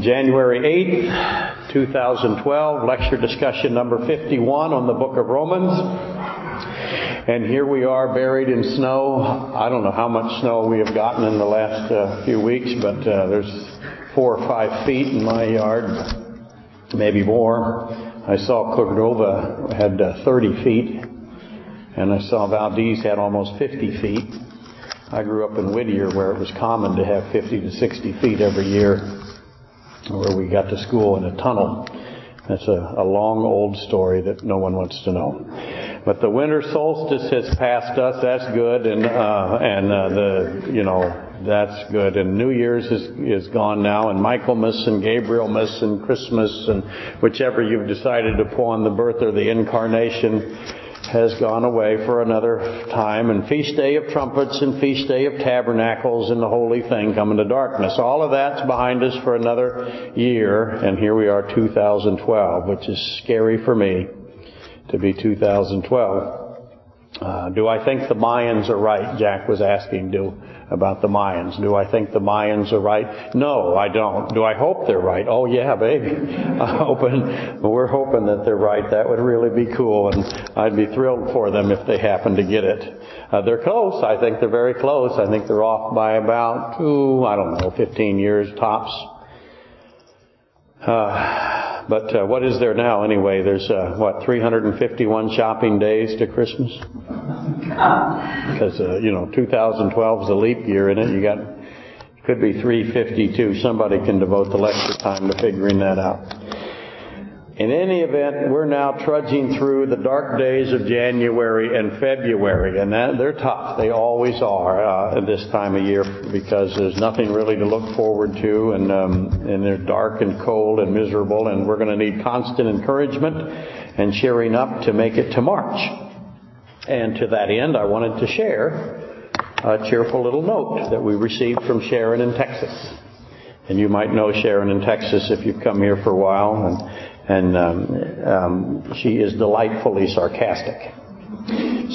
January 8th, 2012, lecture discussion number 51 on the book of Romans. And here we are buried in snow. I don't know how much snow we have gotten in the last uh, few weeks, but uh, there's four or five feet in my yard, maybe more. I saw Cordova had uh, 30 feet, and I saw Valdez had almost 50 feet. I grew up in Whittier where it was common to have 50 to 60 feet every year where we got to school in a tunnel. That's a, a long old story that no one wants to know. But the winter solstice has passed us. That's good, and uh, and uh, the you know that's good. And New Year's is is gone now, and Michaelmas and Gabrielmas and Christmas and whichever you've decided to upon the birth or the incarnation has gone away for another time, and feast day of trumpets and feast day of tabernacles and the holy thing come into darkness. All of that's behind us for another year, and here we are 2012, which is scary for me to be 2012. Uh, do I think the Mayans are right? Jack was asking do about the Mayans. Do I think the Mayans are right? No, I don't. Do I hope they're right? Oh yeah, baby. Hoping, we're hoping that they're right. That would really be cool, and I'd be thrilled for them if they happen to get it. Uh, they're close. I think they're very close. I think they're off by about, ooh, I don't know, 15 years tops. Uh, but uh, what is there now anyway? There's uh, what 351 shopping days to Christmas because uh, you know 2012 is a leap year in it. You got could be 352. Somebody can devote the lecture time to figuring that out. In any event, we're now trudging through the dark days of January and February, and that, they're tough. They always are uh, at this time of year because there's nothing really to look forward to, and um, and they're dark and cold and miserable, and we're going to need constant encouragement and cheering up to make it to March. And to that end, I wanted to share a cheerful little note that we received from Sharon in Texas. And you might know Sharon in Texas if you've come here for a while. And and um, um, she is delightfully sarcastic.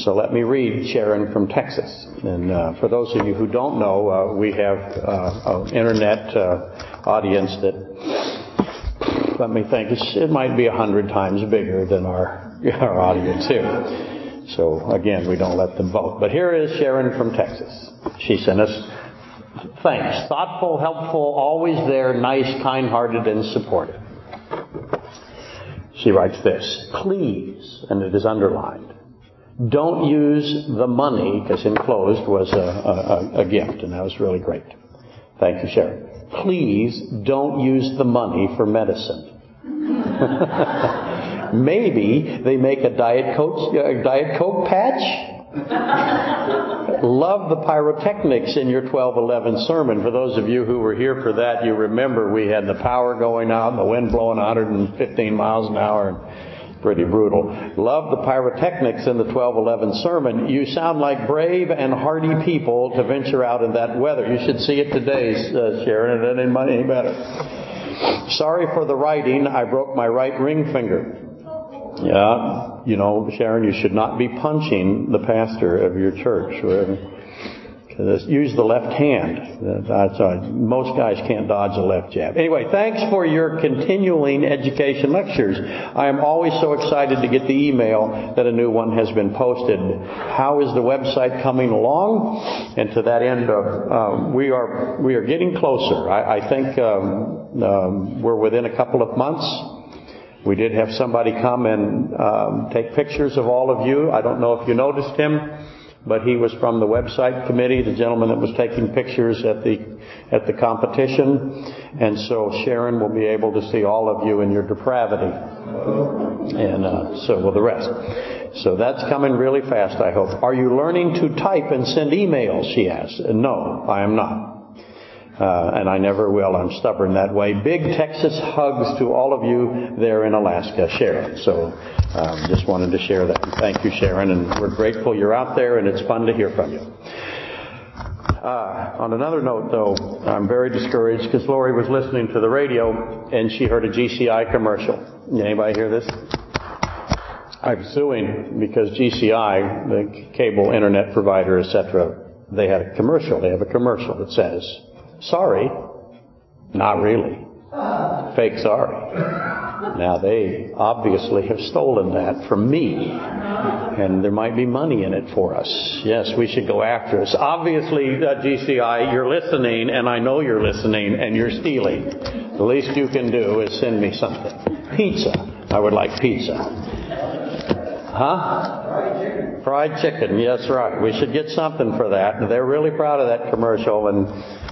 So let me read Sharon from Texas. And uh, for those of you who don't know, uh, we have uh, an internet uh, audience that, let me think, it might be a hundred times bigger than our our audience here. So again, we don't let them vote. But here is Sharon from Texas. She sent us thanks, thoughtful, helpful, always there, nice, kind-hearted, and supportive. She writes this, please, and it is underlined, don't use the money, because enclosed was a, a, a, gift, and that was really great. Thank you, Sharon. Please don't use the money for medicine. Maybe they make a Diet Coke, a Diet Coke patch Love the pyrotechnics in your 1211 sermon. For those of you who were here for that, you remember we had the power going out and the wind blowing 115 miles an hour. Pretty brutal. Love the pyrotechnics in the 1211 sermon. You sound like brave and hardy people to venture out in that weather. You should see it today, uh, Sharon, it ain't any better. Sorry for the writing. I broke my right ring finger. Yeah, you know, Sharon, you should not be punching the pastor of your church. Use the left hand. Most guys can't dodge a left jab. Anyway, thanks for your continuing education lectures. I am always so excited to get the email that a new one has been posted. How is the website coming along? And to that end, uh, uh, we are we are getting closer. I, I think um, um, we're within a couple of months. We did have somebody come and um, take pictures of all of you. I don't know if you noticed him, but he was from the website committee, the gentleman that was taking pictures at the at the competition. And so Sharon will be able to see all of you in your depravity, and uh, so will the rest. So that's coming really fast, I hope. Are you learning to type and send emails? She asked. No, I am not. Uh, and I never will. I'm stubborn that way. Big Texas hugs to all of you there in Alaska, Sharon. So um, just wanted to share that. Thank you, Sharon, and we're grateful you're out there, and it's fun to hear from you. Uh, on another note, though, I'm very discouraged because Lori was listening to the radio and she heard a GCI commercial. Anybody hear this? I'm suing because GCI, the cable internet provider, etc., they had a commercial. They have a commercial that says, Sorry, not really. Fake sorry. Now they obviously have stolen that from me. And there might be money in it for us. Yes, we should go after us. Obviously, uh, GCI, you're listening and I know you're listening and you're stealing. The least you can do is send me something. Pizza. I would like pizza. Huh? Fried chicken. Fried chicken. Yes, right. We should get something for that. They're really proud of that commercial and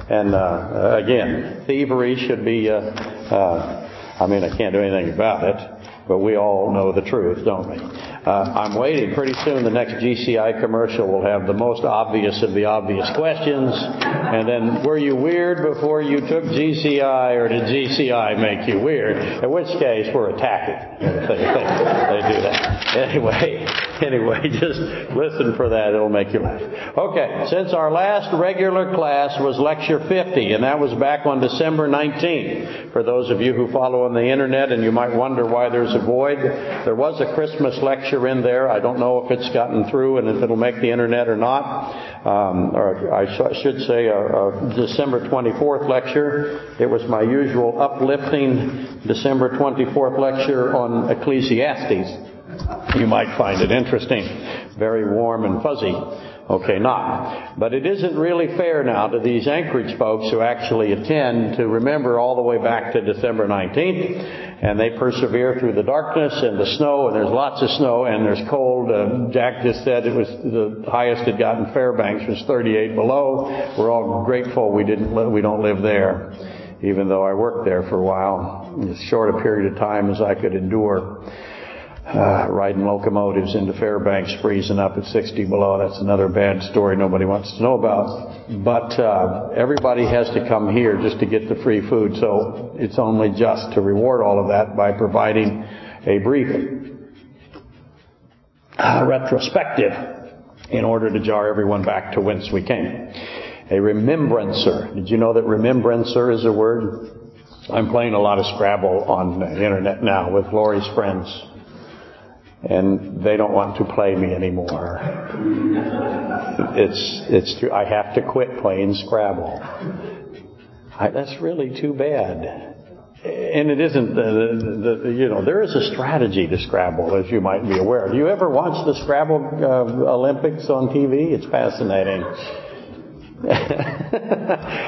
and uh, again, thievery should be. Uh, uh, I mean, I can't do anything about it, but we all know the truth, don't we? Uh, I'm waiting. Pretty soon, the next GCI commercial will have the most obvious of the obvious questions, and then were you weird before you took GCI, or did GCI make you weird? In which case, we're attacking. They, they, they do that anyway. Anyway, just listen for that. It'll make you laugh. Okay, since our last regular class was lecture 50, and that was back on December 19th. For those of you who follow on the internet, and you might wonder why there's a void, there was a Christmas lecture in there. I don't know if it's gotten through and if it'll make the internet or not. Um, or I sh- should say a, a December 24th lecture. It was my usual uplifting December 24th lecture on Ecclesiastes. You might find it interesting. Very warm and fuzzy. Okay, not. But it isn't really fair now to these Anchorage folks who actually attend to remember all the way back to December 19th and they persevere through the darkness and the snow, and there's lots of snow, and there's cold. Uh, Jack just said it was the highest it got in Fairbanks was 38 below. We're all grateful we didn't li- we don't live there, even though I worked there for a while, as short a period of time as I could endure uh, riding locomotives into Fairbanks, freezing up at 60 below. That's another bad story nobody wants to know about. But uh, everybody has to come here just to get the free food, so it's only just to reward all of that by providing a brief uh, retrospective in order to jar everyone back to whence we came. A remembrancer. Did you know that remembrancer is a word? I'm playing a lot of Scrabble on the internet now with Lori's friends and they don't want to play me anymore. It's it's true. I have to quit playing Scrabble. I, that's really too bad. And it isn't the, the, the, you know there is a strategy to Scrabble as you might be aware. Do you ever watch the Scrabble uh, Olympics on TV? It's fascinating.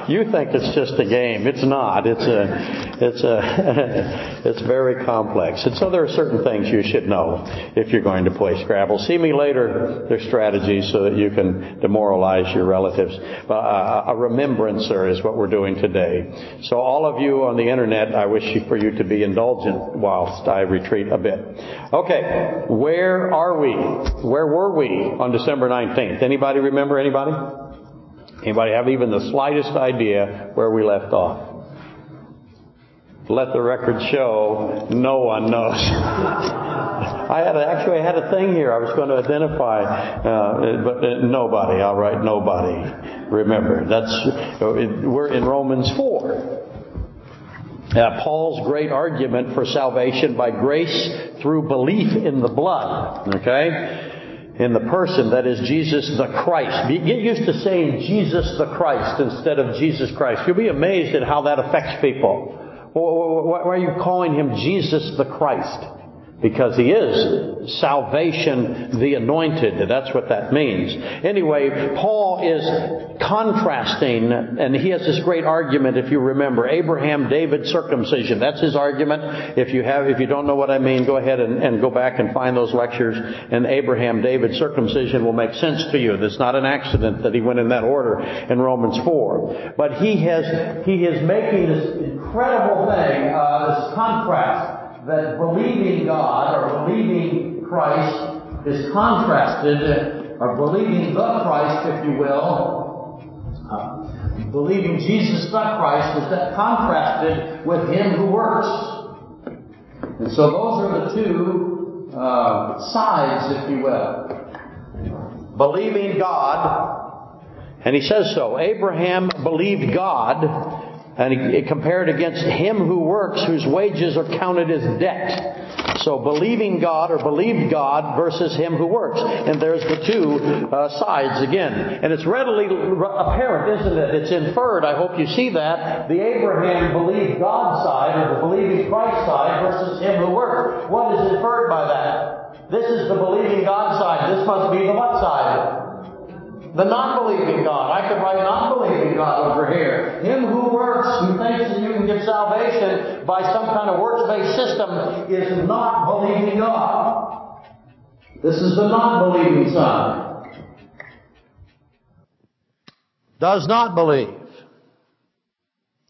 you think it's just a game. It's not. It's a, it's a, it's very complex. And so there are certain things you should know if you're going to play Scrabble. See me later. There's strategies so that you can demoralize your relatives. Uh, a remembrancer is what we're doing today. So all of you on the internet, I wish for you to be indulgent whilst I retreat a bit. Okay, where are we? Where were we on December 19th? Anybody remember anybody? Anybody have even the slightest idea where we left off? Let the record show no one knows. I had a, actually I had a thing here I was going to identify, uh, but uh, nobody. I'll write nobody. Remember, that's we're in Romans four. Uh, Paul's great argument for salvation by grace through belief in the blood. Okay? In the person that is Jesus the Christ. Get used to saying Jesus the Christ instead of Jesus Christ. You'll be amazed at how that affects people. Why are you calling him Jesus the Christ? Because he is salvation the anointed. That's what that means. Anyway, Paul is contrasting, and he has this great argument, if you remember, Abraham, David circumcision. That's his argument. If you have, if you don't know what I mean, go ahead and, and go back and find those lectures, and Abraham, David circumcision will make sense to you. It's not an accident that he went in that order in Romans 4. But he has, he is making this incredible thing, uh, this contrast that believing God or believing Christ is contrasted, or believing the Christ, if you will, uh, believing Jesus the Christ is that contrasted with Him who works. And so those are the two uh, sides, if you will. Believing God, and he says so. Abraham believed God, And he compared against him who works, whose wages are counted as debt. So believing God or believed God versus him who works. And there's the two uh, sides again. And it's readily apparent, isn't it? It's inferred. I hope you see that. The Abraham believed God side or the believing Christ side versus him who works. What is inferred by that? This is the believing God side. This must be the what side? The non-believing God. I could write non-believing God over here. Him who works, who thinks that you can get salvation by some kind of works-based system is not believing God. This is the non-believing side. Does not believe.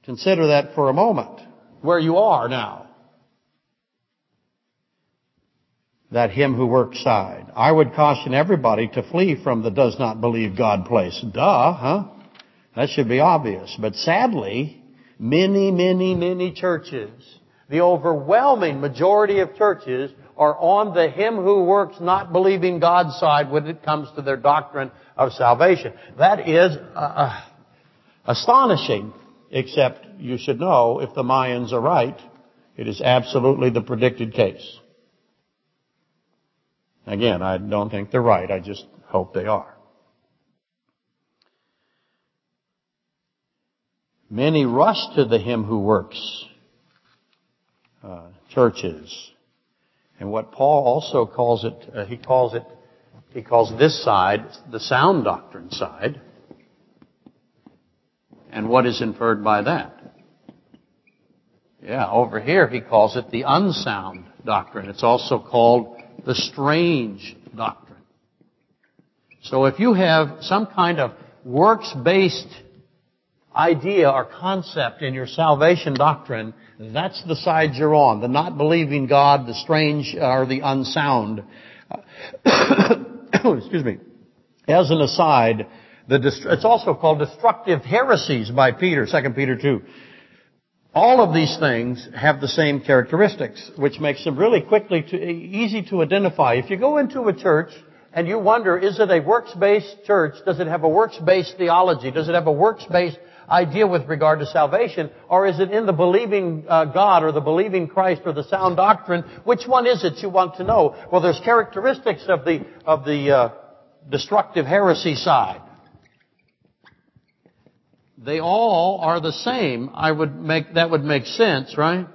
Consider that for a moment. Where you are now. That him who works side. I would caution everybody to flee from the does not believe God place. Duh, huh? That should be obvious. But sadly, many, many, many churches, the overwhelming majority of churches are on the him who works not believing God side when it comes to their doctrine of salvation. That is uh, uh astonishing, except you should know if the Mayans are right, it is absolutely the predicted case. Again, I don't think they're right. I just hope they are. Many rush to the him who works uh, churches. And what Paul also calls it, uh, he calls it, he calls this side the sound doctrine side. And what is inferred by that? Yeah, over here he calls it the unsound doctrine. It's also called the strange doctrine. So if you have some kind of works-based idea or concept in your salvation doctrine, that's the side you're on. The not believing God, the strange, or the unsound. Excuse me. As an aside, the it's also called destructive heresies by Peter, 2 Peter 2. All of these things have the same characteristics, which makes them really quickly to, easy to identify. If you go into a church and you wonder, is it a works-based church? Does it have a works-based theology? Does it have a works-based idea with regard to salvation? Or is it in the believing uh, God or the believing Christ or the sound doctrine? Which one is it you want to know? Well, there's characteristics of the, of the uh, destructive heresy side. They all are the same. I would make, that would make sense, right?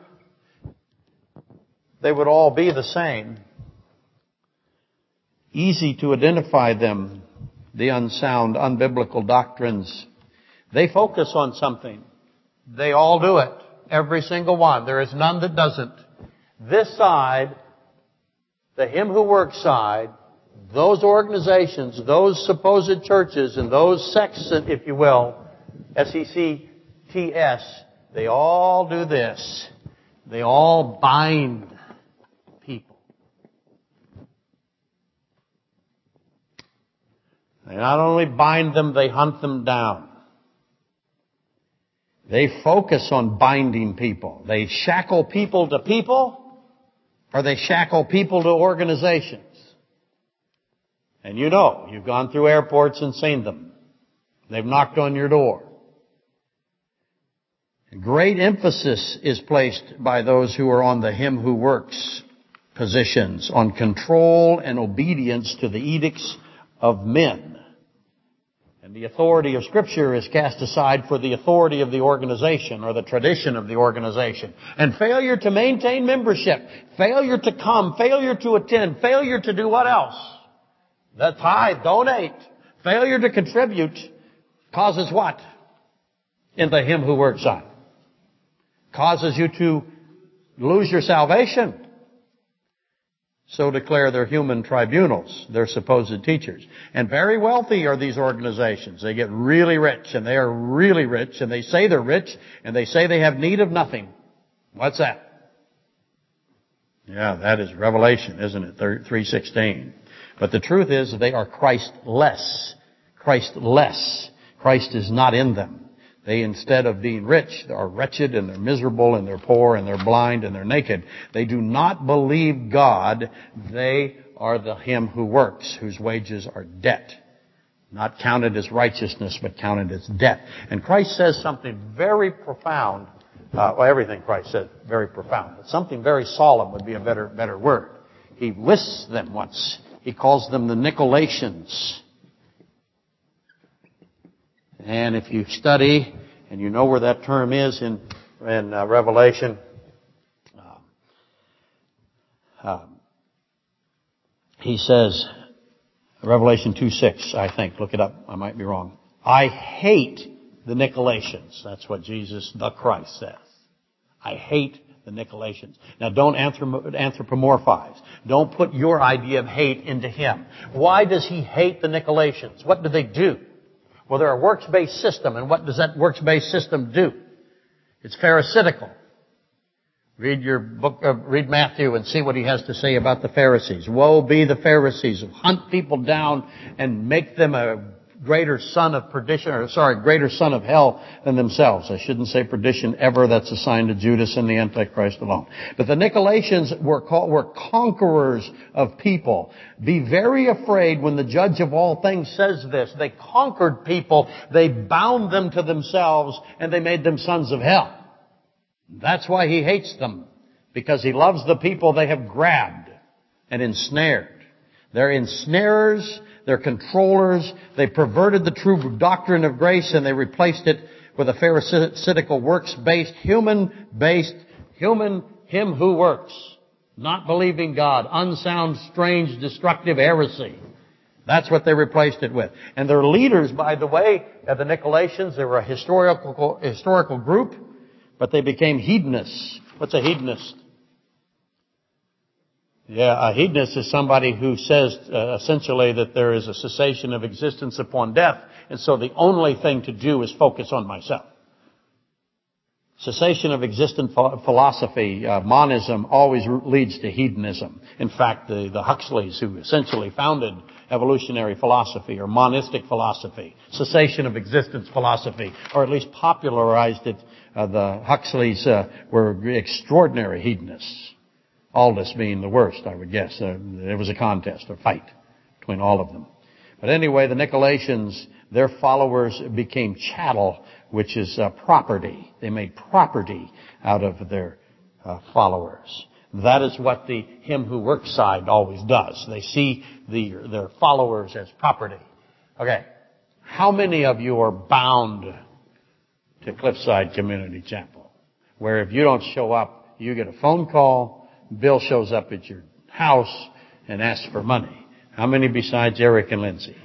They would all be the same. Easy to identify them, the unsound, unbiblical doctrines. They focus on something. They all do it. Every single one. There is none that doesn't. This side, the him who works side, those organizations, those supposed churches, and those sects, if you will, S-E-C-T-S, they all do this. They all bind people. They not only bind them, they hunt them down. They focus on binding people. They shackle people to people, or they shackle people to organizations. And you know, you've gone through airports and seen them. They've knocked on your door. Great emphasis is placed by those who are on the him who works positions on control and obedience to the edicts of men. And the authority of scripture is cast aside for the authority of the organization or the tradition of the organization. And failure to maintain membership, failure to come, failure to attend, failure to do what else? The tithe, donate, failure to contribute causes what? In the him who works on causes you to lose your salvation. So declare their human tribunals, their supposed teachers. And very wealthy are these organizations. They get really rich, and they are really rich, and they say they're rich, and they say they have need of nothing. What's that? Yeah, that is Revelation, isn't it? 316. But the truth is they are Christless. Christless. Christ is not in them. They, instead of being rich, are wretched and they're miserable and they're poor and they're blind and they're naked. They do not believe God. They are the him who works, whose wages are debt. Not counted as righteousness, but counted as debt. And Christ says something very profound. Uh, well, everything Christ said very profound, but something very solemn would be a better better word. He lists them once. He calls them the Nicolaitans. And if you study and you know where that term is in in uh, Revelation, uh, um, he says, Revelation 2 6, I think. Look it up. I might be wrong. I hate the Nicolaitans. That's what Jesus, the Christ, says. I hate the Nicolaitans. Now don't anthropomorphize. Don't put your idea of hate into him. Why does he hate the Nicolaitans? What do they do? Well, they're a works-based system, and what does that works-based system do? It's pharisaical. Read your book, uh, read Matthew and see what he has to say about the Pharisees. Woe be the Pharisees hunt people down and make them a greater son of perdition, or sorry, greater son of hell than themselves. I shouldn't say perdition ever. That's assigned to Judas and the Antichrist alone. But the Nicolaitans were, called, were conquerors of people. Be very afraid when the judge of all things says this. They conquered people, they bound them to themselves, and they made them sons of hell. That's why he hates them. Because he loves the people they have grabbed and ensnared. They're ensnarers, they're controllers, they perverted the true doctrine of grace and they replaced it with a pharisaical works-based, human-based, human, him who works. Not believing God. Unsound, strange, destructive heresy. That's what they replaced it with. And their leaders, by the way, the Nicolaitans, they were a historical, historical group but they became hedonists. What's a hedonist? Yeah, a hedonist is somebody who says uh, essentially that there is a cessation of existence upon death, and so the only thing to do is focus on myself. Cessation of existent philosophy, uh, monism, always leads to hedonism. In fact, the, the Huxleys, who essentially founded evolutionary philosophy or monistic philosophy, cessation of existence philosophy, or at least popularized it uh, the Huxleys uh, were extraordinary hedonists. Aldous being the worst, I would guess. Uh, there was a contest a fight between all of them. But anyway, the Nicolaitans, their followers became chattel, which is uh, property. They made property out of their uh, followers. That is what the him who works side always does. They see the, their followers as property. Okay. How many of you are bound to Cliffside Community Chapel, where if you don't show up, you get a phone call, Bill shows up at your house and asks for money. How many besides Eric and Lindsay?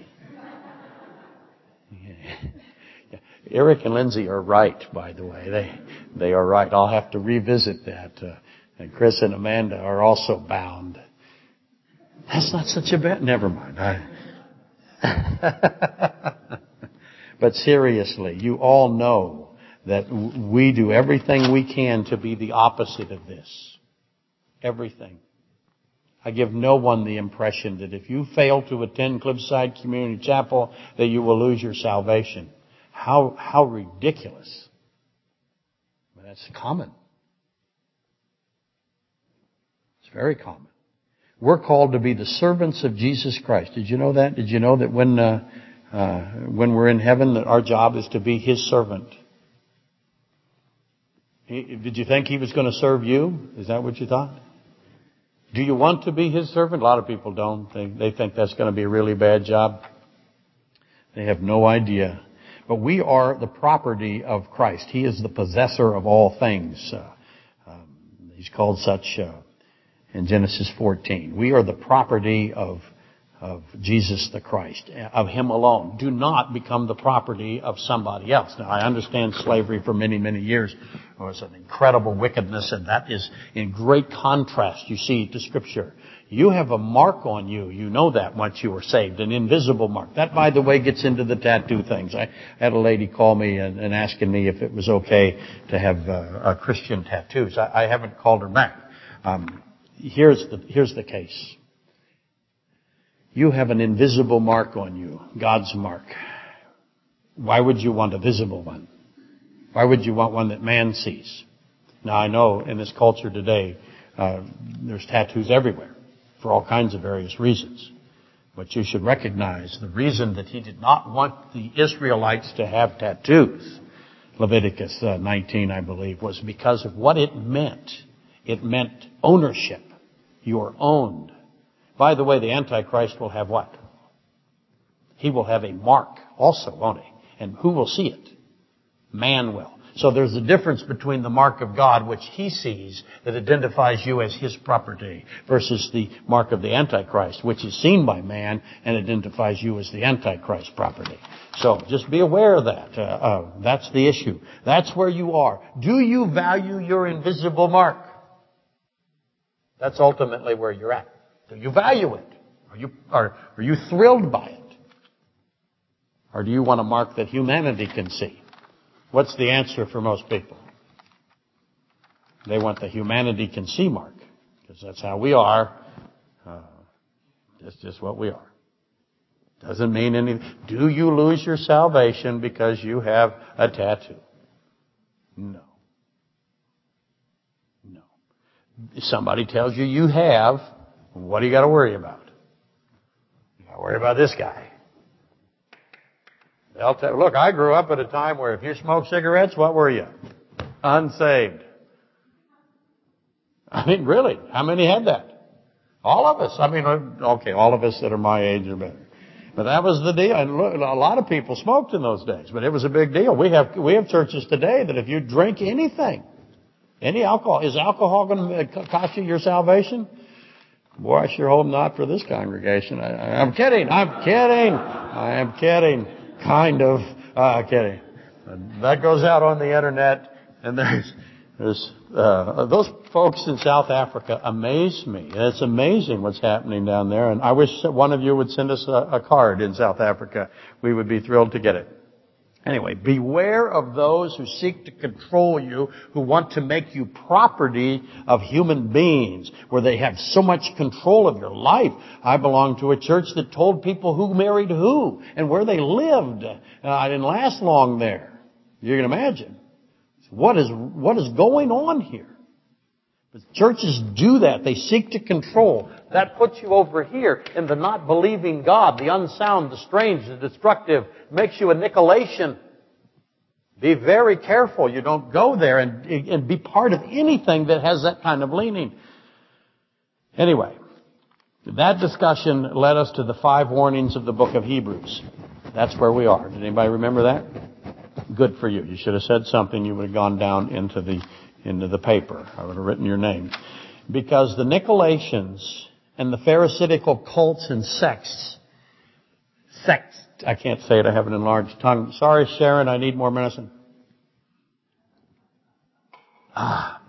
Eric and Lindsay are right, by the way. They, they are right. I'll have to revisit that. Uh, and Chris and Amanda are also bound. That's not such a bad, never mind. I, but seriously, you all know that we do everything we can to be the opposite of this. Everything. I give no one the impression that if you fail to attend Cliffside Community Chapel, that you will lose your salvation. How, how ridiculous. But that's common. It's very common. We're called to be the servants of Jesus Christ. Did you know that? Did you know that when, uh, uh, when we're in heaven, that our job is to be His servant? Did you think he was going to serve you? Is that what you thought? Do you want to be his servant? A lot of people don't. They, they think that's going to be a really bad job. They have no idea. But we are the property of Christ. He is the possessor of all things. Uh, um, he's called such uh, in Genesis 14. We are the property of of Jesus the Christ, of Him alone. Do not become the property of somebody else. Now, I understand slavery for many, many years was an incredible wickedness, and that is in great contrast, you see, to Scripture. You have a mark on you. You know that once you were saved, an invisible mark. That, by the way, gets into the tattoo things. I had a lady call me and, and asking me if it was okay to have uh, Christian tattoos. I, I, haven't called her back. Um, here's the here's the case. You have an invisible mark on you, God's mark. Why would you want a visible one? Why would you want one that man sees? Now I know in this culture today, uh, there's tattoos everywhere for all kinds of various reasons. But you should recognize the reason that he did not want the Israelites to have tattoos, Leviticus uh, 19, I believe, was because of what it meant. It meant ownership. You are owned. By the way, the Antichrist will have what? He will have a mark also, won't he? And who will see it? Man will. So there's a difference between the mark of God, which he sees, that identifies you as his property, versus the mark of the Antichrist, which is seen by man and identifies you as the Antichrist property. So just be aware of that. Uh, uh, that's the issue. That's where you are. Do you value your invisible mark? That's ultimately where you're at. Do you value it? Are you, are, are you thrilled by it? Or do you want a mark that humanity can see? What's the answer for most people? They want the humanity can see mark, because that's how we are. Uh, that's just what we are. Doesn't mean anything. Do you lose your salvation because you have a tattoo? No. No. Somebody tells you you have, what do you got to worry about? Worry about this guy. They'll tell, look, I grew up at a time where if you smoked cigarettes, what were you? Unsaved. I mean, really, how many had that? All of us. I mean, okay, all of us that are my age or better. But that was the deal. And look, a lot of people smoked in those days, but it was a big deal. We have, we have churches today that if you drink anything, any alcohol, is alcohol going to uh, cost you your salvation? Boy, I sure hope not for this congregation. I, am kidding. I'm kidding. I am kidding. Kind of. Uh, kidding. That goes out on the internet, and there's there's uh, those folks in South Africa amaze me. It's amazing what's happening down there, and I wish one of you would send us a, a card in South Africa. We would be thrilled to get it. Anyway, beware of those who seek to control you, who want to make you property of human beings, where they have so much control of your life. I belong to a church that told people who married who and where they lived. Uh, I didn't last long there. You can imagine. What is, what is going on here? But churches do that. They seek to control. That puts you over here in the not believing God, the unsound, the strange, the destructive, makes you a Nicolaitan. Be very careful you don't go there and, and be part of anything that has that kind of leaning. Anyway, that discussion led us to the five warnings of the book of Hebrews. That's where we are. Did anybody remember that? Good for you. You should have said something. You would have gone down into the into the paper. I would have written your name. Because the Nicolaitans and the Pharisaical cults and sects, sects, I can't say it, I have an enlarged tongue. Sorry, Sharon, I need more medicine. Ah.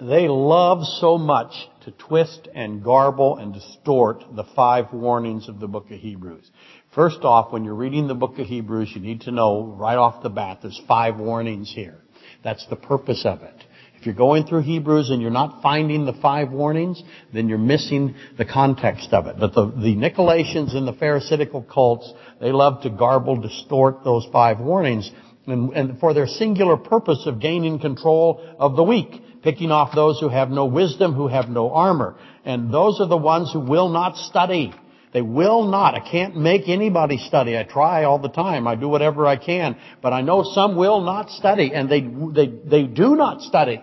They love so much to twist and garble and distort the five warnings of the book of Hebrews. First off, when you're reading the book of Hebrews, you need to know right off the bat there's five warnings here. That's the purpose of it. If you're going through Hebrews and you're not finding the five warnings, then you're missing the context of it. But the, the Nicolaitans and the Pharisaical cults, they love to garble, distort those five warnings, and, and for their singular purpose of gaining control of the weak, picking off those who have no wisdom, who have no armor. And those are the ones who will not study. They will not. I can't make anybody study. I try all the time. I do whatever I can. But I know some will not study and they, they, they do not study.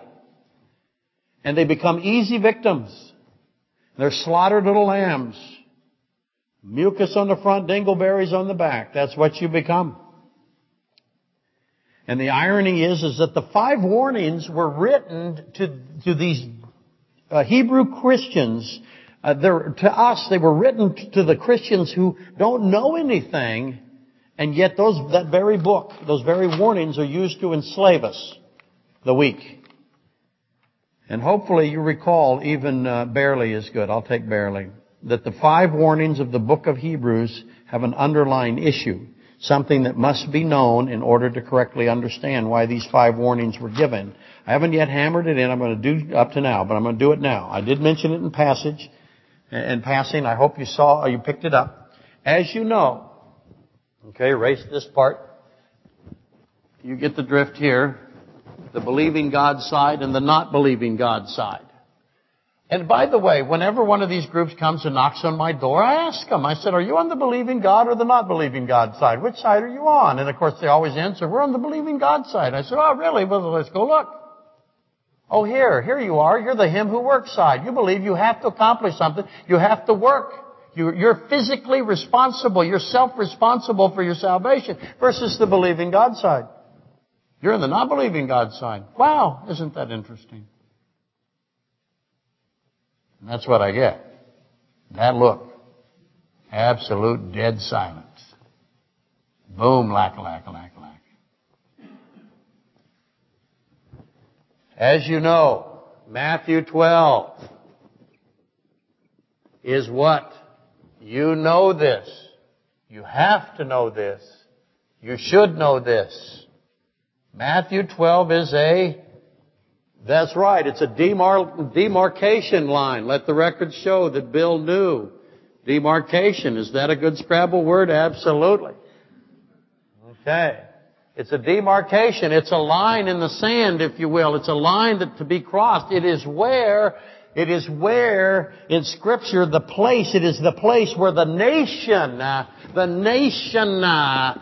And they become easy victims. They're slaughtered little lambs. Mucus on the front, dingleberries on the back. That's what you become. And the irony is, is that the five warnings were written to, to these uh, Hebrew Christians uh, to us, they were written to the Christians who don't know anything, and yet those, that very book, those very warnings are used to enslave us, the weak. And hopefully you recall, even uh, barely is good, I'll take barely, that the five warnings of the book of Hebrews have an underlying issue, something that must be known in order to correctly understand why these five warnings were given. I haven't yet hammered it in, I'm going to do up to now, but I'm going to do it now. I did mention it in passage, in passing. I hope you saw or you picked it up. As you know, okay, erase this part. You get the drift here. The believing God side and the not believing God side. And by the way, whenever one of these groups comes and knocks on my door, I ask them, I said, are you on the believing God or the not believing God side? Which side are you on? And of course they always answer, we're on the believing God side. I said, oh really? Well, let's go look. Oh here, here you are. You're the him who works side. You believe you have to accomplish something. You have to work. You're physically responsible. You're self-responsible for your salvation versus the believing God side. You're in the not believing God side. Wow, isn't that interesting? And that's what I get. That look. Absolute dead silence. Boom, lack, lack, lack, lack. As you know, Matthew 12 is what? You know this. You have to know this. You should know this. Matthew 12 is a that's right. It's a demar- demarcation line. Let the record show that Bill knew. Demarcation. Is that a good Scrabble word? Absolutely. Okay. It's a demarcation. It's a line in the sand, if you will. It's a line that to be crossed. It is where, it is where in scripture the place, it is the place where the nation, uh, the nation, uh,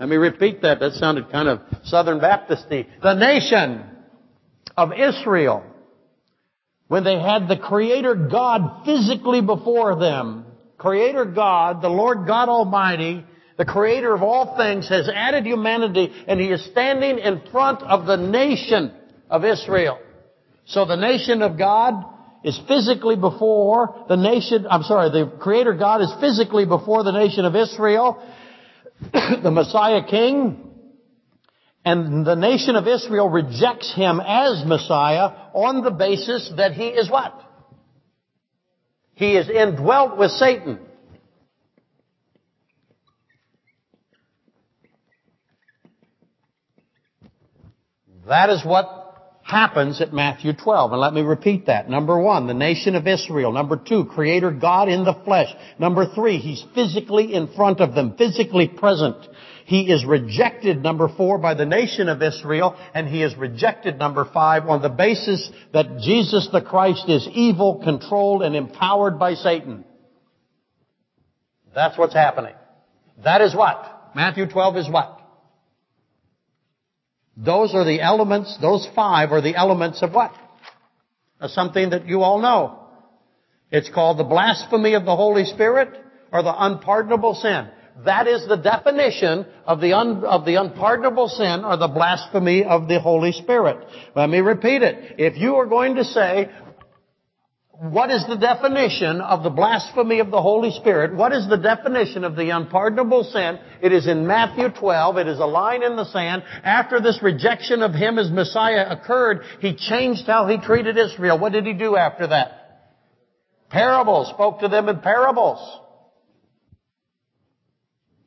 let me repeat that. That sounded kind of Southern Baptisty. The nation of Israel, when they had the Creator God physically before them, Creator God, the Lord God Almighty, the Creator of all things, has added humanity and He is standing in front of the nation of Israel. So the nation of God is physically before the nation, I'm sorry, the Creator God is physically before the nation of Israel. the Messiah King and the nation of Israel rejects him as Messiah on the basis that he is what? He is indwelt with Satan. That is what happens at Matthew 12. And let me repeat that. Number one, the nation of Israel. Number two, Creator God in the flesh. Number three, He's physically in front of them, physically present. He is rejected, number four, by the nation of Israel, and he is rejected, number five, on the basis that Jesus the Christ is evil, controlled, and empowered by Satan. That's what's happening. That is what? Matthew 12 is what? Those are the elements, those five are the elements of what? Of something that you all know. It's called the blasphemy of the Holy Spirit or the unpardonable sin. That is the definition of the, un, of the unpardonable sin or the blasphemy of the Holy Spirit. Let me repeat it. If you are going to say, what is the definition of the blasphemy of the Holy Spirit? What is the definition of the unpardonable sin? It is in Matthew 12. It is a line in the sand. After this rejection of Him as Messiah occurred, He changed how He treated Israel. What did He do after that? Parables. Spoke to them in parables.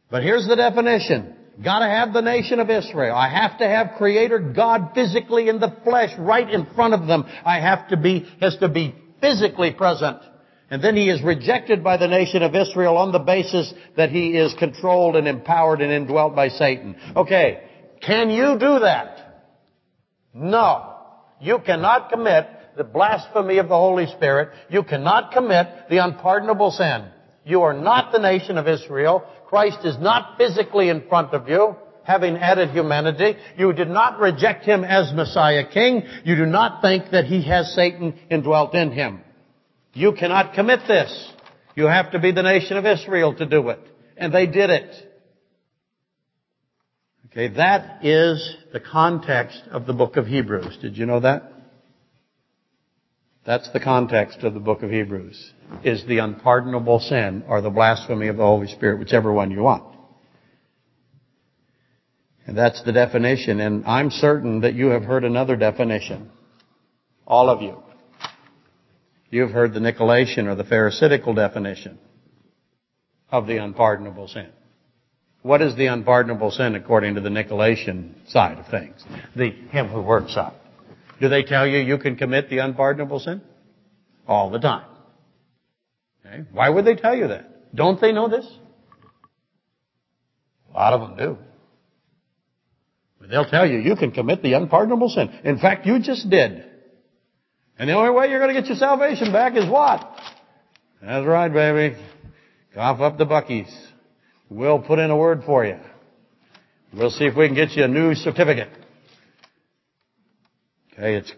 But here's the definition. Gotta have the nation of Israel. I have to have Creator God physically in the flesh right in front of them. I have to be, has to be physically present. And then he is rejected by the nation of Israel on the basis that he is controlled and empowered and indwelt by Satan. Okay. Can you do that? No. You cannot commit the blasphemy of the Holy Spirit. You cannot commit the unpardonable sin. You are not the nation of Israel. Christ is not physically in front of you, having added humanity. You did not reject him as Messiah King. You do not think that he has Satan indwelt in him. You cannot commit this. You have to be the nation of Israel to do it. And they did it. Okay, that is the context of the book of Hebrews. Did you know that? That's the context of the book of Hebrews, is the unpardonable sin or the blasphemy of the Holy Spirit, whichever one you want. That's the definition, and I'm certain that you have heard another definition. All of you. You've heard the Nicolaitan or the Pharisaical definition of the unpardonable sin. What is the unpardonable sin according to the Nicolaitan side of things? The him who works side. Do they tell you you can commit the unpardonable sin? All the time. Okay? Why would they tell you that? Don't they know this? A lot of them do. They'll tell you you can commit the unpardonable sin. In fact, you just did. And the only way you're going to get your salvation back is what? That's right, baby. Cough up the buckies. We'll put in a word for you. We'll see if we can get you a new certificate. Okay, it's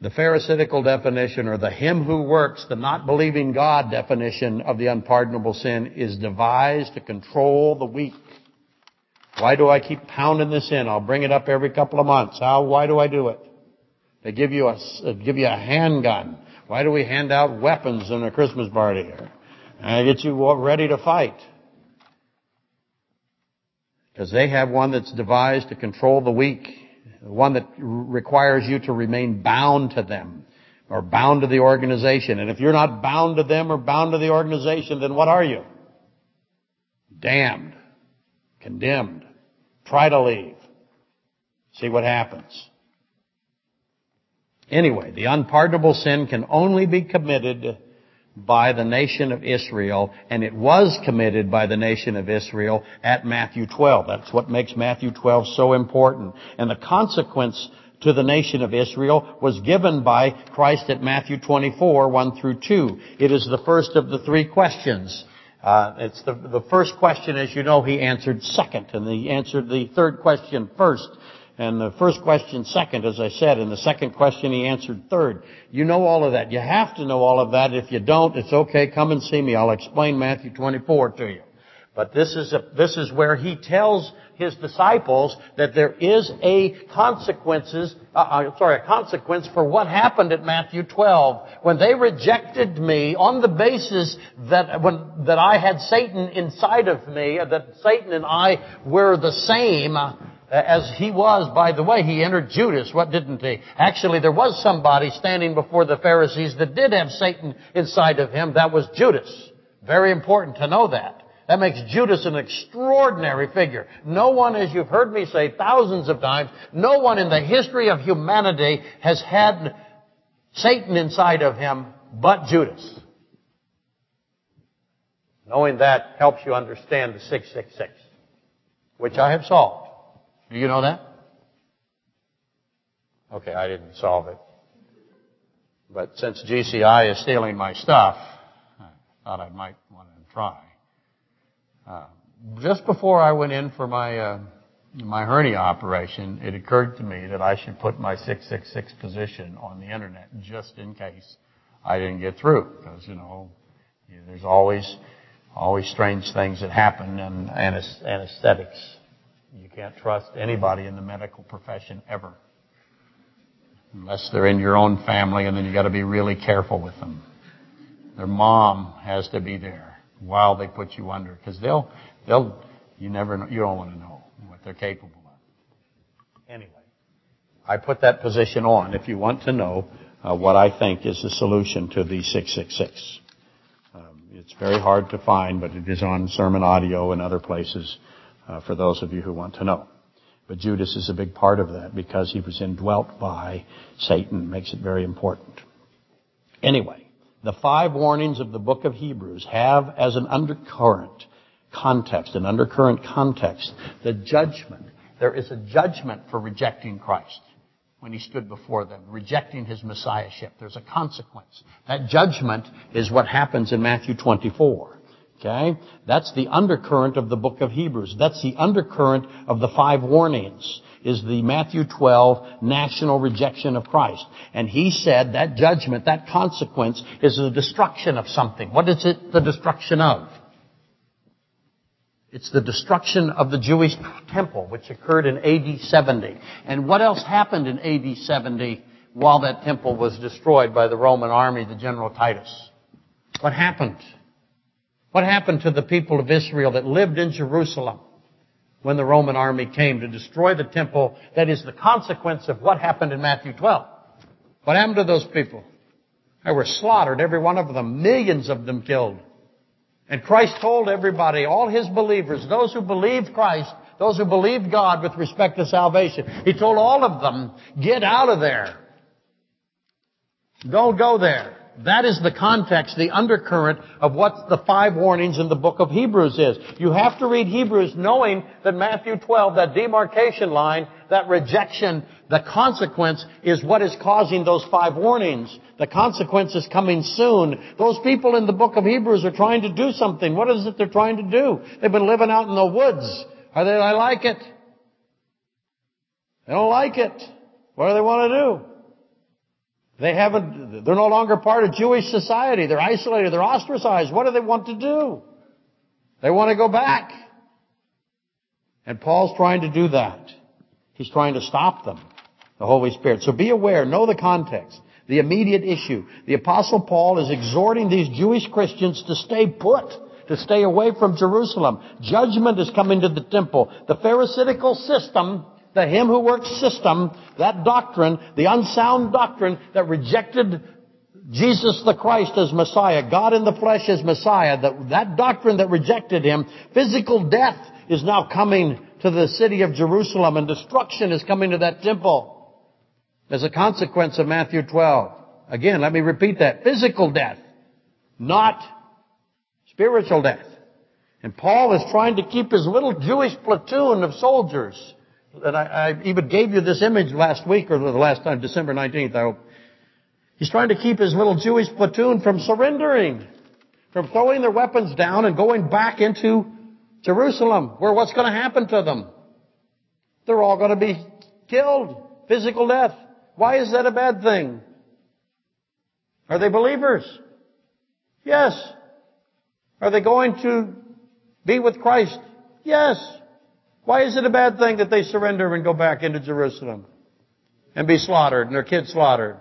the Pharisaical definition or the him who works, the not believing God definition of the unpardonable sin is devised to control the weak. Why do I keep pounding this in? I'll bring it up every couple of months. How, why do I do it? They give you a, uh, give you a handgun. Why do we hand out weapons in a Christmas party here? I get you ready to fight. Because they have one that's devised to control the weak. One that requires you to remain bound to them. Or bound to the organization. And if you're not bound to them or bound to the organization, then what are you? Damned. Condemned. Try to leave. See what happens. Anyway, the unpardonable sin can only be committed by the nation of Israel, and it was committed by the nation of Israel at Matthew 12. That's what makes Matthew 12 so important. And the consequence to the nation of Israel was given by Christ at Matthew 24, 1 through 2. It is the first of the three questions. Uh, it's the, the first question, as you know, he answered second, and he answered the third question first. And the first question second, as I said, and the second question he answered third. You know all of that. You have to know all of that. If you don't, it's okay. Come and see me. I'll explain Matthew 24 to you. But this is a, this is where he tells his disciples that there is a consequences, uh, uh, sorry, a consequence for what happened at Matthew 12 when they rejected me on the basis that when that I had Satan inside of me, that Satan and I were the same. As he was, by the way, he entered Judas. What didn't he? Actually, there was somebody standing before the Pharisees that did have Satan inside of him. That was Judas. Very important to know that. That makes Judas an extraordinary figure. No one, as you've heard me say thousands of times, no one in the history of humanity has had Satan inside of him but Judas. Knowing that helps you understand the 666, which I have solved. Do you know that? Okay, I didn't solve it. But since GCI is stealing my stuff, I thought I might want to try. Uh, just before I went in for my uh, my hernia operation, it occurred to me that I should put my 666 position on the internet just in case I didn't get through, because you know there's always always strange things that happen and anesthetics you can't trust anybody in the medical profession ever. Unless they're in your own family and then you gotta be really careful with them. Their mom has to be there while they put you under because they'll, they'll, you never you don't want to know what they're capable of. Anyway, I put that position on if you want to know uh, what I think is the solution to the 666. Um, it's very hard to find, but it is on sermon audio and other places uh, for those of you who want to know. But Judas is a big part of that because he was indwelt by Satan. Makes it very important. Anyway, the five warnings of the book of Hebrews have as an undercurrent context, an undercurrent context, the judgment. There is a judgment for rejecting Christ when he stood before them, rejecting his messiahship. There's a consequence. That judgment is what happens in Matthew 24. Okay? That's the undercurrent of the book of Hebrews. That's the undercurrent of the five warnings is the Matthew 12 national rejection of Christ. And he said that judgment, that consequence is the destruction of something. What is it the destruction of? It's the destruction of the Jewish temple, which occurred in AD 70. And what else happened in AD 70 while that temple was destroyed by the Roman army, the General Titus? What happened? What happened to the people of Israel that lived in Jerusalem when the Roman army came to destroy the temple? That is the consequence of what happened in Matthew 12. What happened to those people? They were slaughtered, every one of them, millions of them killed. And Christ told everybody, all His believers, those who believed Christ, those who believed God with respect to salvation, He told all of them, get out of there. Don't go there. That is the context, the undercurrent of what the five warnings in the book of Hebrews is. You have to read Hebrews knowing that Matthew 12, that demarcation line, that rejection, the consequence is what is causing those five warnings. The consequence is coming soon. Those people in the book of Hebrews are trying to do something. What is it they're trying to do? They've been living out in the woods. Are they, I like it. They don't like it. What do they want to do? They haven't, they're no longer part of Jewish society. They're isolated. They're ostracized. What do they want to do? They want to go back. And Paul's trying to do that. He's trying to stop them. The Holy Spirit. So be aware, know the context, the immediate issue. The apostle Paul is exhorting these Jewish Christians to stay put, to stay away from Jerusalem. Judgment is coming to the temple. The Pharisaical system the him who works system, that doctrine, the unsound doctrine that rejected Jesus the Christ as Messiah, God in the flesh as Messiah, that, that doctrine that rejected him, physical death is now coming to the city of Jerusalem and destruction is coming to that temple as a consequence of Matthew 12. Again, let me repeat that. Physical death, not spiritual death. And Paul is trying to keep his little Jewish platoon of soldiers and I, I even gave you this image last week or the last time, December 19th, I hope. He's trying to keep his little Jewish platoon from surrendering, from throwing their weapons down and going back into Jerusalem, where what's going to happen to them? They're all going to be killed. Physical death. Why is that a bad thing? Are they believers? Yes. Are they going to be with Christ? Yes. Why is it a bad thing that they surrender and go back into Jerusalem and be slaughtered and their kids slaughtered?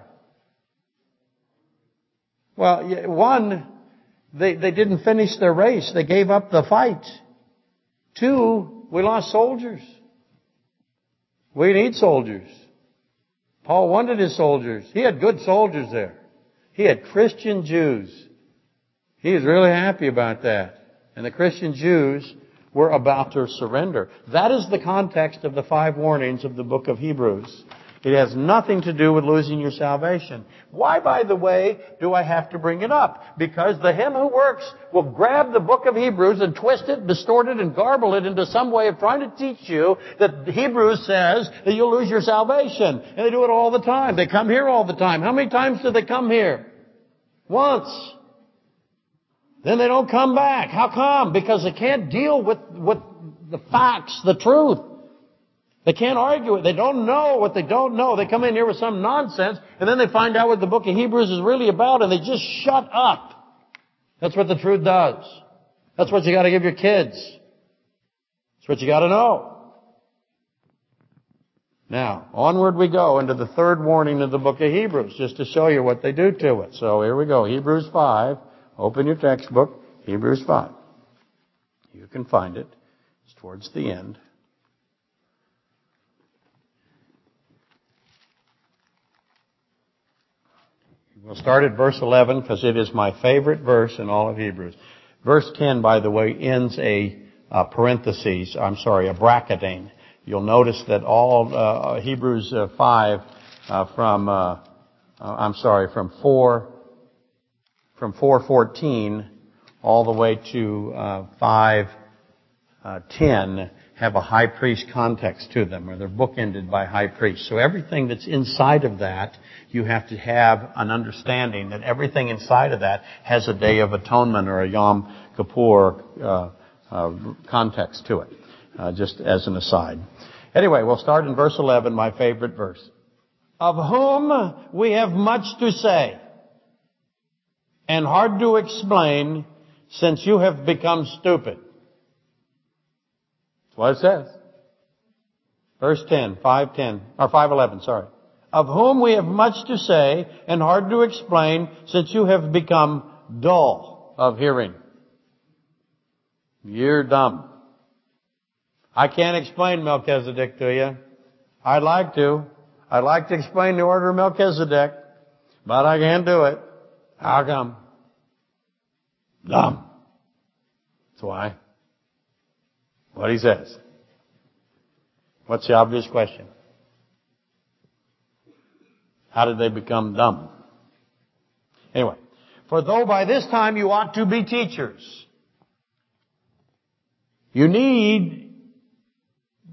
Well, one, they, they didn't finish their race. They gave up the fight. Two, we lost soldiers. We need soldiers. Paul wanted his soldiers. He had good soldiers there. He had Christian Jews. He was really happy about that. And the Christian Jews were about to surrender. That is the context of the five warnings of the book of Hebrews. It has nothing to do with losing your salvation. Why, by the way, do I have to bring it up? Because the him who works will grab the book of Hebrews and twist it, distort it, and garble it into some way of trying to teach you that Hebrews says that you'll lose your salvation. And they do it all the time. They come here all the time. How many times do they come here? Once. Then they don't come back. How come? Because they can't deal with, with the facts, the truth. They can't argue it. They don't know what they don't know. They come in here with some nonsense, and then they find out what the book of Hebrews is really about, and they just shut up. That's what the truth does. That's what you gotta give your kids. That's what you gotta know. Now, onward we go into the third warning of the book of Hebrews, just to show you what they do to it. So here we go. Hebrews 5. Open your textbook, Hebrews 5. You can find it. It's towards the end. We'll start at verse 11 because it is my favorite verse in all of Hebrews. Verse 10, by the way, ends a uh, parenthesis, I'm sorry, a bracketing. You'll notice that all uh, Hebrews uh, 5 uh, from, uh, uh, I'm sorry, from 4 from 414 all the way to uh, 510 uh, have a high priest context to them, or they're bookended by high priest. So everything that's inside of that, you have to have an understanding that everything inside of that has a day of atonement or a Yom Kippur uh, uh, context to it, uh, just as an aside. Anyway, we'll start in verse 11, my favorite verse. Of whom we have much to say and hard to explain since you have become stupid. That's what it says. Verse 10, 510, or 511, sorry. Of whom we have much to say and hard to explain since you have become dull of hearing. You're dumb. I can't explain Melchizedek to you. I'd like to. I'd like to explain the order of Melchizedek, but I can't do it. How come? Dumb. That's why. What he says. What's the obvious question? How did they become dumb? Anyway, for though by this time you ought to be teachers, you need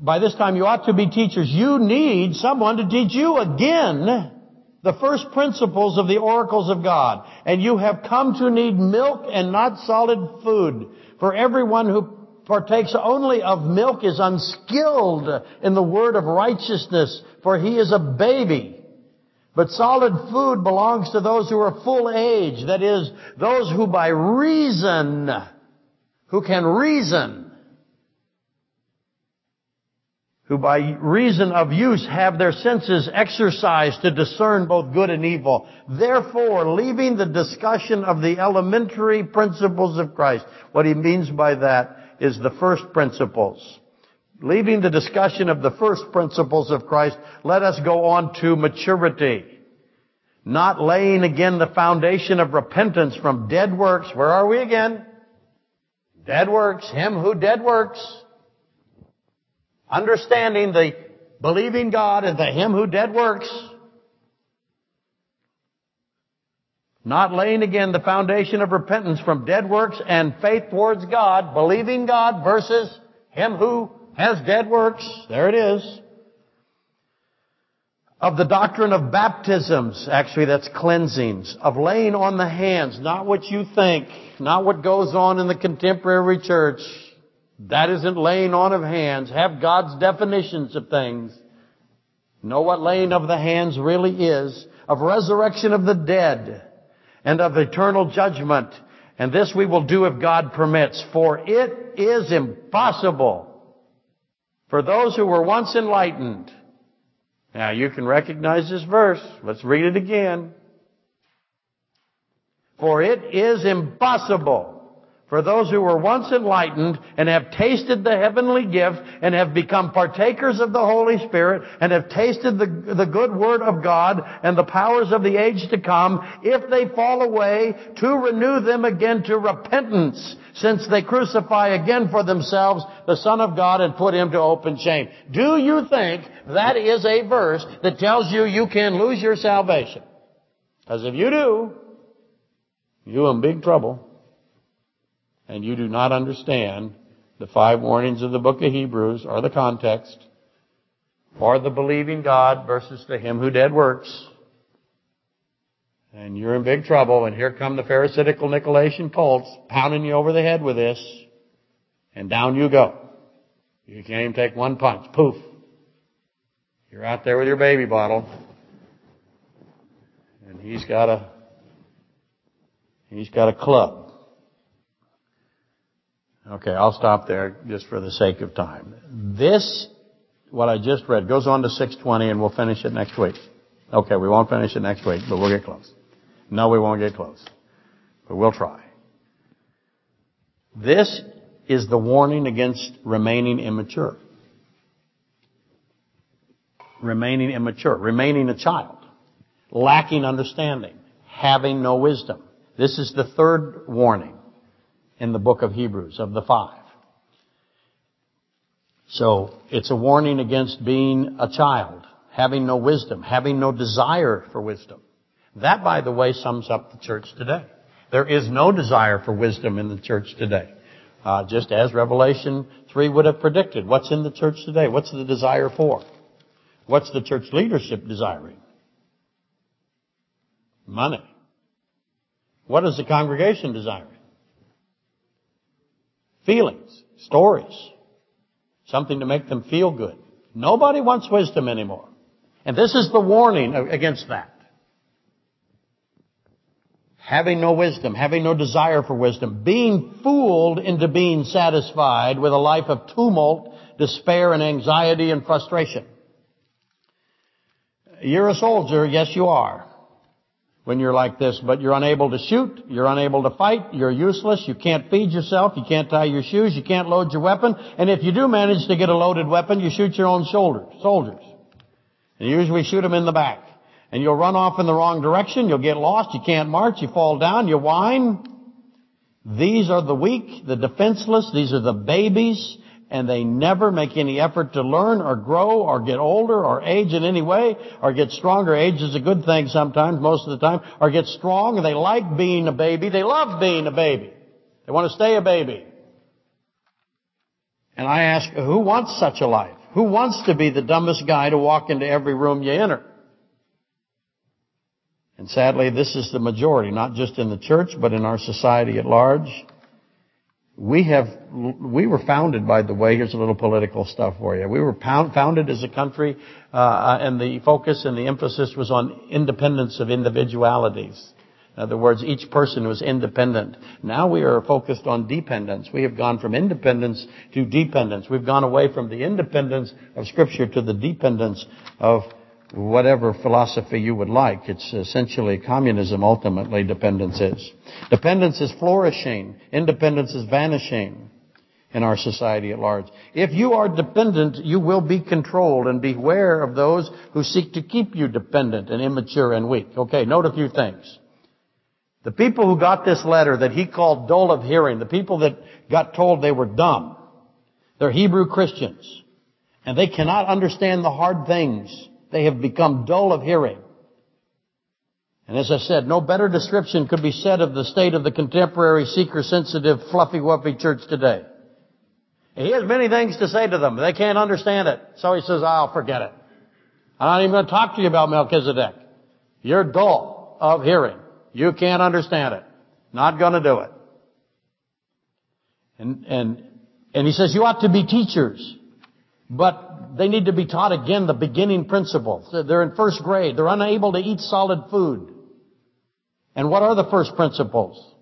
by this time you ought to be teachers. You need someone to teach you again the first principles of the oracles of God. And you have come to need milk and not solid food. For everyone who partakes only of milk is unskilled in the word of righteousness, for he is a baby. But solid food belongs to those who are full age, that is, those who by reason, who can reason, who by reason of use have their senses exercised to discern both good and evil. Therefore, leaving the discussion of the elementary principles of Christ, what he means by that is the first principles. Leaving the discussion of the first principles of Christ, let us go on to maturity. Not laying again the foundation of repentance from dead works. Where are we again? Dead works. Him who dead works. Understanding the believing God and the Him who dead works. Not laying again the foundation of repentance from dead works and faith towards God, believing God versus Him who has dead works. There it is. Of the doctrine of baptisms, actually that's cleansings, of laying on the hands, not what you think, not what goes on in the contemporary church. That isn't laying on of hands. Have God's definitions of things. Know what laying of the hands really is. Of resurrection of the dead and of eternal judgment. And this we will do if God permits. For it is impossible for those who were once enlightened. Now you can recognize this verse. Let's read it again. For it is impossible for those who were once enlightened and have tasted the heavenly gift and have become partakers of the Holy Spirit and have tasted the, the good word of God and the powers of the age to come, if they fall away, to renew them again to repentance, since they crucify again for themselves the Son of God and put him to open shame. Do you think that is a verse that tells you you can lose your salvation? Because if you do, you're in big trouble and you do not understand the five warnings of the book of Hebrews or the context or the believing God versus the him who dead works, and you're in big trouble, and here come the Pharisaical Nicolaitan cults pounding you over the head with this, and down you go. You can't even take one punch. Poof. You're out there with your baby bottle, and he's got a, he's got a club. Okay, I'll stop there just for the sake of time. This, what I just read, goes on to 620 and we'll finish it next week. Okay, we won't finish it next week, but we'll get close. No, we won't get close. But we'll try. This is the warning against remaining immature. Remaining immature. Remaining a child. Lacking understanding. Having no wisdom. This is the third warning in the book of Hebrews of the five. So it's a warning against being a child, having no wisdom, having no desire for wisdom. That, by the way, sums up the church today. There is no desire for wisdom in the church today. Uh, just as Revelation 3 would have predicted. What's in the church today? What's the desire for? What's the church leadership desiring? Money. What is the congregation desiring? Feelings, stories, something to make them feel good. Nobody wants wisdom anymore. And this is the warning against that. Having no wisdom, having no desire for wisdom, being fooled into being satisfied with a life of tumult, despair, and anxiety and frustration. You're a soldier, yes you are when you're like this, but you're unable to shoot, you're unable to fight, you're useless, you can't feed yourself, you can't tie your shoes, you can't load your weapon, and if you do manage to get a loaded weapon, you shoot your own shoulders, soldiers. And you usually shoot them in the back. And you'll run off in the wrong direction, you'll get lost, you can't march, you fall down, you whine. These are the weak, the defenseless, these are the babies, and they never make any effort to learn or grow or get older or age in any way or get stronger. Age is a good thing sometimes, most of the time, or get strong they like being a baby. They love being a baby. They want to stay a baby. And I ask, who wants such a life? Who wants to be the dumbest guy to walk into every room you enter? And sadly, this is the majority, not just in the church, but in our society at large. We have, we were founded, by the way, here's a little political stuff for you. We were founded as a country, uh, and the focus and the emphasis was on independence of individualities. In other words, each person was independent. Now we are focused on dependence. We have gone from independence to dependence. We've gone away from the independence of Scripture to the dependence of whatever philosophy you would like. It's essentially communism ultimately dependence is. Dependence is flourishing. Independence is vanishing in our society at large. If you are dependent, you will be controlled and beware of those who seek to keep you dependent and immature and weak. Okay, note a few things. The people who got this letter that he called dull of hearing, the people that got told they were dumb, they're Hebrew Christians. And they cannot understand the hard things. They have become dull of hearing. And as I said, no better description could be said of the state of the contemporary seeker-sensitive, fluffy-wuffy church today. He has many things to say to them. They can't understand it. So he says, I'll forget it. I'm not even going to talk to you about Melchizedek. You're dull of hearing. You can't understand it. Not gonna do it. And, and, and he says you ought to be teachers. But they need to be taught again the beginning principles. They're in first grade. They're unable to eat solid food. And what are the first principles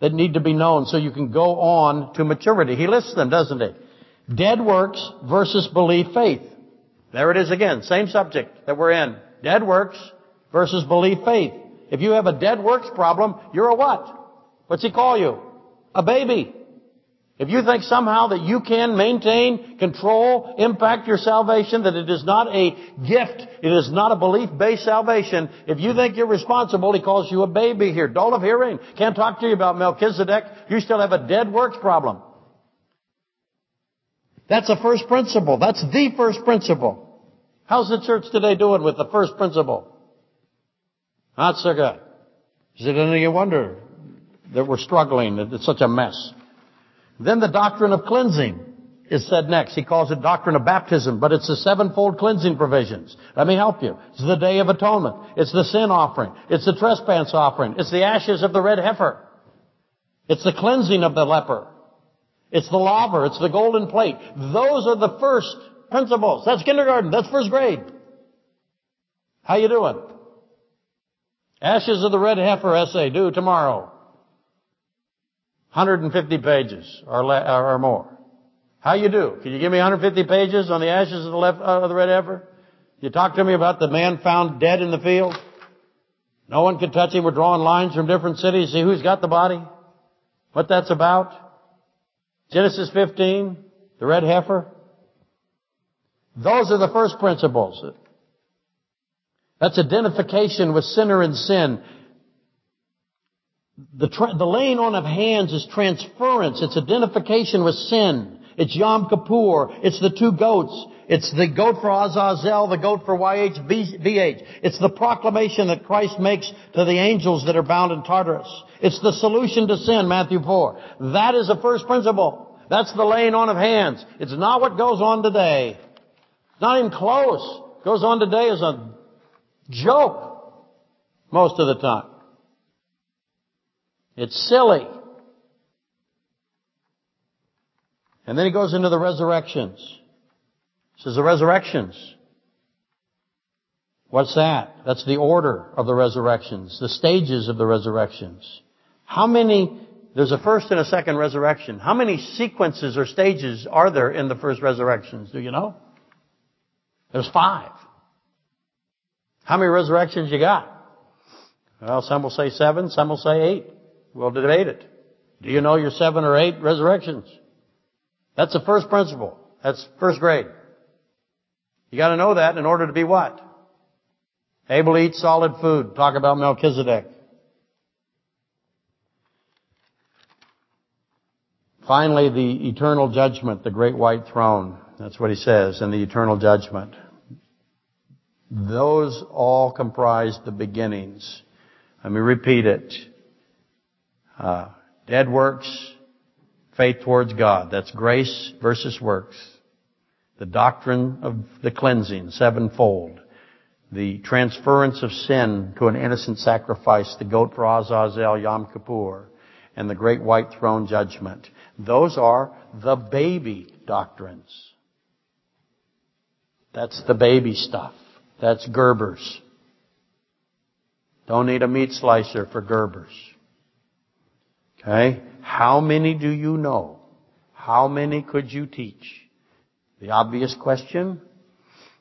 that need to be known so you can go on to maturity? He lists them, doesn't he? Dead works versus belief faith. There it is again. Same subject that we're in. Dead works versus belief faith. If you have a dead works problem, you're a what? What's he call you? A baby. If you think somehow that you can maintain, control, impact your salvation, that it is not a gift, it is not a belief-based salvation, if you think you're responsible, he calls you a baby here. Dull of hearing. Can't talk to you about Melchizedek. You still have a dead works problem. That's a first principle. That's the first principle. How's the church today doing with the first principle? Not so good. Is it any wonder that we're struggling, that it's such a mess? Then the doctrine of cleansing is said next. He calls it doctrine of baptism, but it's the sevenfold cleansing provisions. Let me help you. It's the day of atonement. It's the sin offering. It's the trespass offering. It's the ashes of the red heifer. It's the cleansing of the leper. It's the laver. It's the golden plate. Those are the first principles. That's kindergarten. That's first grade. How you doing? Ashes of the Red Heifer essay due tomorrow. 150 pages or, le- or more. How you do? Can you give me 150 pages on the ashes of the, left, uh, of the red heifer? You talk to me about the man found dead in the field? No one could touch him. We're drawing lines from different cities. See who's got the body? What that's about? Genesis 15, the red heifer. Those are the first principles. That's identification with sinner and sin. The, tra- the laying on of hands is transference. It's identification with sin. It's Yom Kippur. It's the two goats. It's the goat for Azazel, the goat for YHVH. It's the proclamation that Christ makes to the angels that are bound in Tartarus. It's the solution to sin, Matthew 4. That is the first principle. That's the laying on of hands. It's not what goes on today. It's not even close. Goes on today as a joke most of the time. It's silly. And then he goes into the resurrections. He says the resurrections. What's that? That's the order of the resurrections, the stages of the resurrections. How many, there's a first and a second resurrection. How many sequences or stages are there in the first resurrections? Do you know? There's five. How many resurrections you got? Well, some will say seven, some will say eight. We'll debate it. Do you know your seven or eight resurrections? That's the first principle. That's first grade. You gotta know that in order to be what? Able to eat solid food. Talk about Melchizedek. Finally, the eternal judgment, the great white throne. That's what he says in the eternal judgment. Those all comprise the beginnings. Let me repeat it. Uh, dead works, faith towards God. That's grace versus works. the doctrine of the cleansing sevenfold, the transference of sin to an innocent sacrifice, the goat for Azazel, Yom Kippur, and the great white throne judgment. Those are the baby doctrines. That's the baby stuff. That's Gerber's. Don't need a meat slicer for Gerber's. Okay? How many do you know? How many could you teach? The obvious question,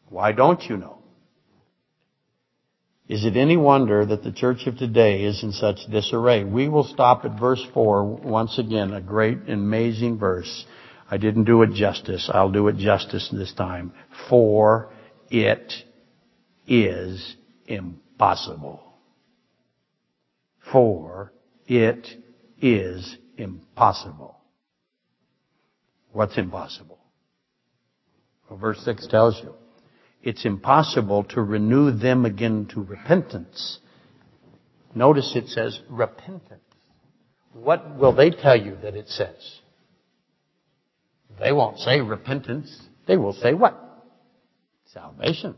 why don't you know? Is it any wonder that the church of today is in such disarray? We will stop at verse 4 once again, a great amazing verse. I didn't do it justice. I'll do it justice this time. For it is impossible. For it is impossible. What's impossible? Well, verse 6 tells you. It's impossible to renew them again to repentance. Notice it says repentance. What will they tell you that it says? They won't say repentance. They will say what? Salvation.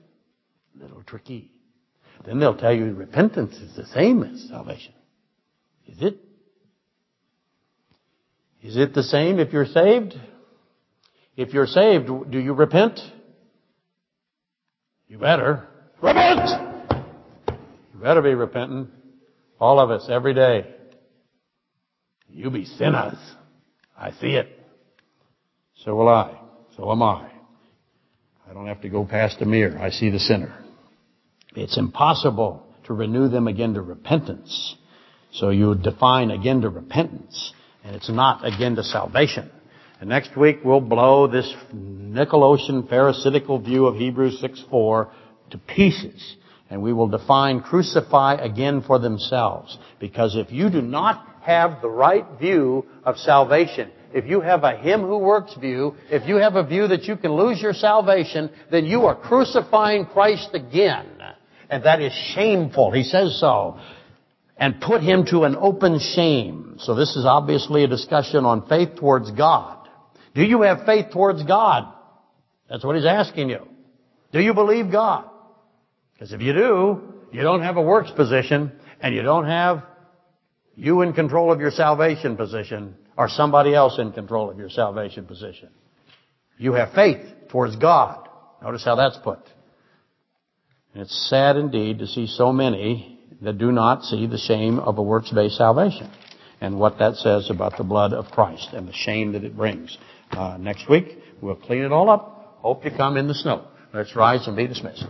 A little tricky. Then they'll tell you repentance is the same as salvation. Is it? Is it the same if you're saved? If you're saved, do you repent? You better. Repent! You better be repenting. All of us, every day. You be sinners. I see it. So will I. So am I. I don't have to go past a mirror. I see the sinner. It's impossible to renew them again to repentance. So you define again to repentance. And it's not again to salvation. And next week we'll blow this Nicolaitan Pharisaical view of Hebrews 6.4 to pieces. And we will define crucify again for themselves. Because if you do not have the right view of salvation, if you have a him who works view, if you have a view that you can lose your salvation, then you are crucifying Christ again. And that is shameful. He says so. And put him to an open shame. So this is obviously a discussion on faith towards God. Do you have faith towards God? That's what he's asking you. Do you believe God? Because if you do, you don't have a works position and you don't have you in control of your salvation position or somebody else in control of your salvation position. You have faith towards God. Notice how that's put. And it's sad indeed to see so many that do not see the shame of a works-based salvation and what that says about the blood of Christ and the shame that it brings uh, next week. We'll clean it all up. Hope you come in the snow. Let's rise and be dismissed.